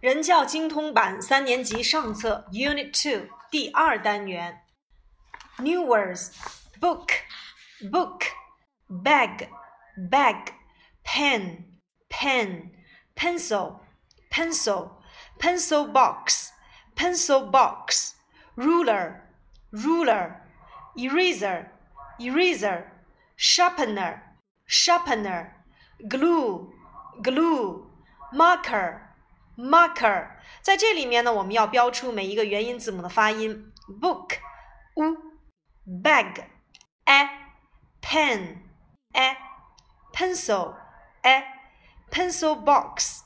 人教精通版三年级上册 Unit Two 第二单元。New words: book, book, bag, bag, pen, pen, pencil, pencil, pencil box, pencil box, ruler, ruler, eraser, eraser, sharpener, sharpener, glue, glue, marker, marker。在这里面呢，我们要标出每一个元音字母的发音：book u bag a pen a pencil a pencil box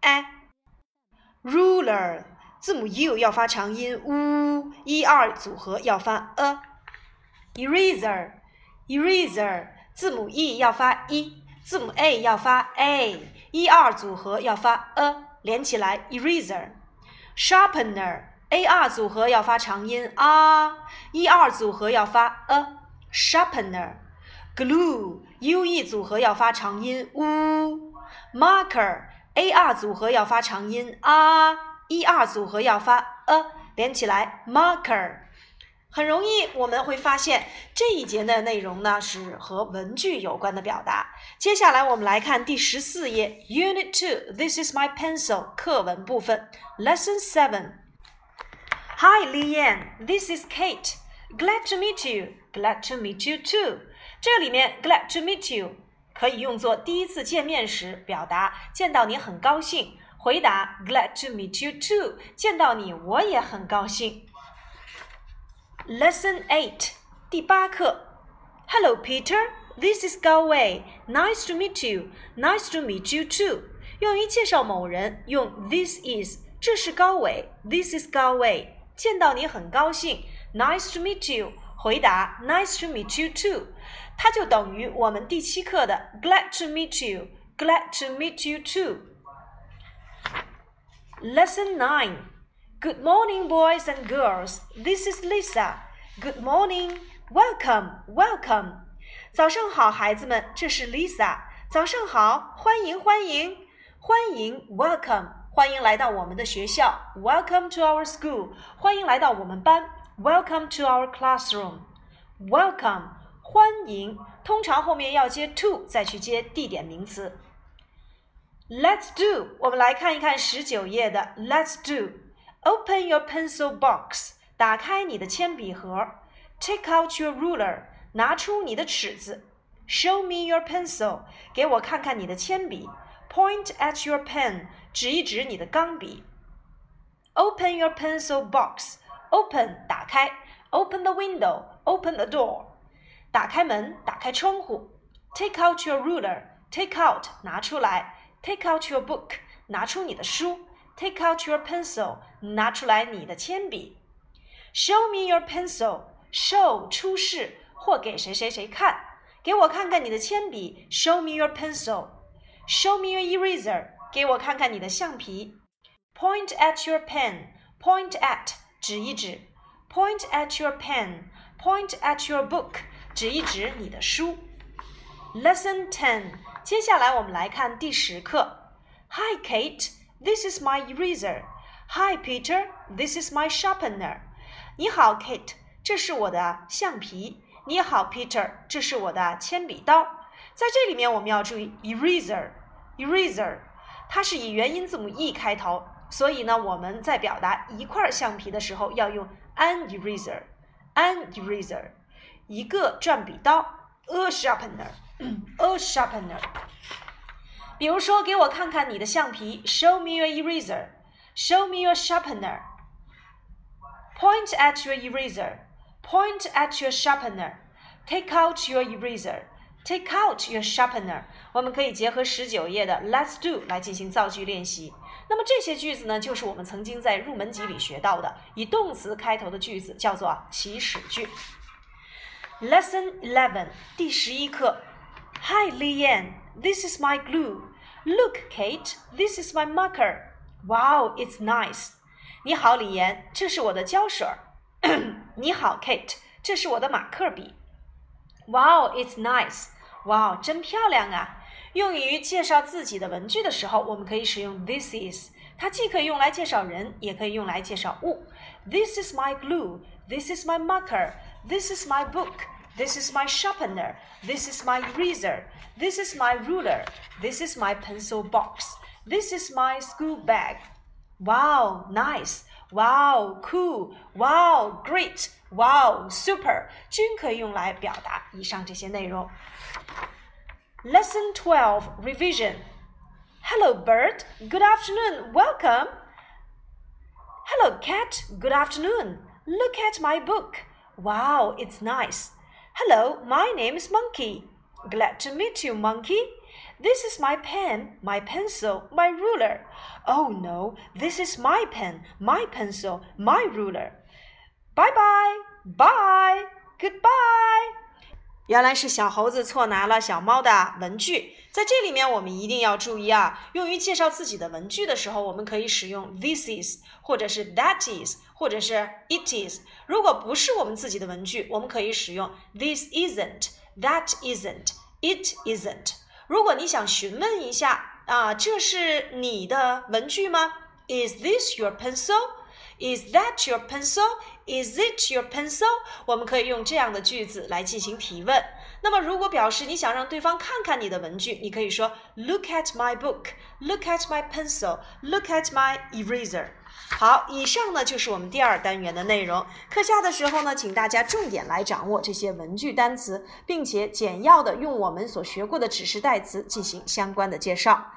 a ruler 字母 u 要发长音 u，一二组合要发 a eraser eraser 字母 e 要发 e，字母 a 要发 a，一二组合要发 a， 连起来 eraser sharpener a r 组合要发长音啊，，e r 组合要发 a sharpener glue u e 组合要发长音 u marker a r 组合要发长音啊，，e r 组合要发 a 连起来 marker。很容易我们会发现这一节的内容呢是和文具有关的表达。接下来我们来看第十四页，Unit Two This is my pencil 课文部分，Lesson Seven。Hi, Lian. This is Kate. Glad to meet you. Glad to meet you too. 这里面 glad to meet you 可以用作第一次见面时表达见到你很高兴。回答 glad to meet you too，见到你我也很高兴。Lesson Eight 第八课。Hello, Peter. This is Gao Wei. Nice to meet you. Nice to meet you too. 用于介绍某人，用 this is。这是高伟。This is 高伟。见到你很高兴。Nice to meet you。回答 Nice to meet you too。它就等于我们第七课的 Glad to meet you。Glad to meet you too。Lesson Nine. Good morning, boys and girls. This is Lisa. Good morning. Welcome, welcome. 早上好，孩子们，这是 Lisa。早上好，欢迎欢迎欢迎，Welcome，欢迎来到我们的学校，Welcome to our school，欢迎来到我们班，Welcome to our classroom。Welcome，欢迎，通常后面要接 to，再去接地点名词。Let's do，我们来看一看十九页的 Let's do。 Open your pencil box，打开你的铅笔盒。Take out your ruler，拿出你的尺子。Show me your pencil，给我看看你的铅笔。Point at your pen，指一指你的钢笔。Open your pencil box，open 打开，open the window，open the door，打开门，打开窗户。Take out your ruler，take out 拿出来，take out your book 拿出你的书 ，take out your pencil 拿出来你的铅笔。Show me your pencil，show 出示或给谁谁谁看，给我看看你的铅笔。Show me your pencil。Show me your eraser，给我看看你的橡皮。Point at your pen，point at 指一指。Point at your pen，point at your book 指一指你的书。Lesson ten，接下来我们来看第十课。Hi This is my eraser。Hi Peter，this is my sharpener。你好，Kate，这是我的橡皮。你好，Peter，这是我的铅笔刀。在这里面我们要注意 eraser，eraser，它是以元音字母 e 开头，所以呢，我们在表达一块橡皮的时候要用 an eraser，an eraser，一个转笔刀，a sharpener，a sharpener。比如说，给我看看你的橡皮，show me your eraser，show me your sharpener。Point at your eraser. Point at your sharpener. Take out your eraser. Take out your sharpener. 我们可以结合十九页的 Let's do 来进行造句练习。那么这些句子呢，就是我们曾经在入门级里学到的以动词开头的句子，叫做祈使句。Lesson Eleven 第十一课。Hi, Li Yan. This is my glue. Look, Kate. This is my marker. Wow, it's nice. 你好，李岩，这是我的胶水。你好，Kate，这是我的马克笔。Wow, it's nice. 哇，真漂亮啊！用于介绍自己的文具的时候，我们可以使用 this is，它既可以用来介绍人，也可以用来介绍物。This is my glue. This is my marker. This is my book. This is my sharpener. This is my eraser. This is my ruler. This is my pencil box. This is my school bag. Wow, nice. Wow, cool. Wow, great. Wow, super. 均可以用来表达以上这些内容。Lesson 12 Revision. Hello, bird. Good afternoon. Welcome. Hello, cat. Good afternoon. Look at my book. Wow, it's nice. Hello, my name is Monkey. Glad to meet you, Monkey. This is my pen, my pencil, my ruler. Oh no, this is my pen, my pencil, my ruler. Bye bye, bye, goodbye. 原来是小猴子错拿了小猫的文具，在这里面我们一定要注意啊，用于介绍自己的文具的时候，我们可以使用 this is，或者是 that is，或者是 it is。如果不是我们自己的文具，我们可以使用 this isn't，that isn't，it isn't。如果你想询问一下啊，这是你的文具吗？Is this your pencil？Is that your pencil? Is it your pencil? 我们可以用这样的句子来进行提问。那么，如果表示你想让对方看看你的文具，你可以说 Look at my book. Look at my pencil. Look at my eraser. 好，以上呢就是我们第二单元的内容。课下的时候呢，请大家重点来掌握这些文具单词，并且简要的用我们所学过的指示代词进行相关的介绍。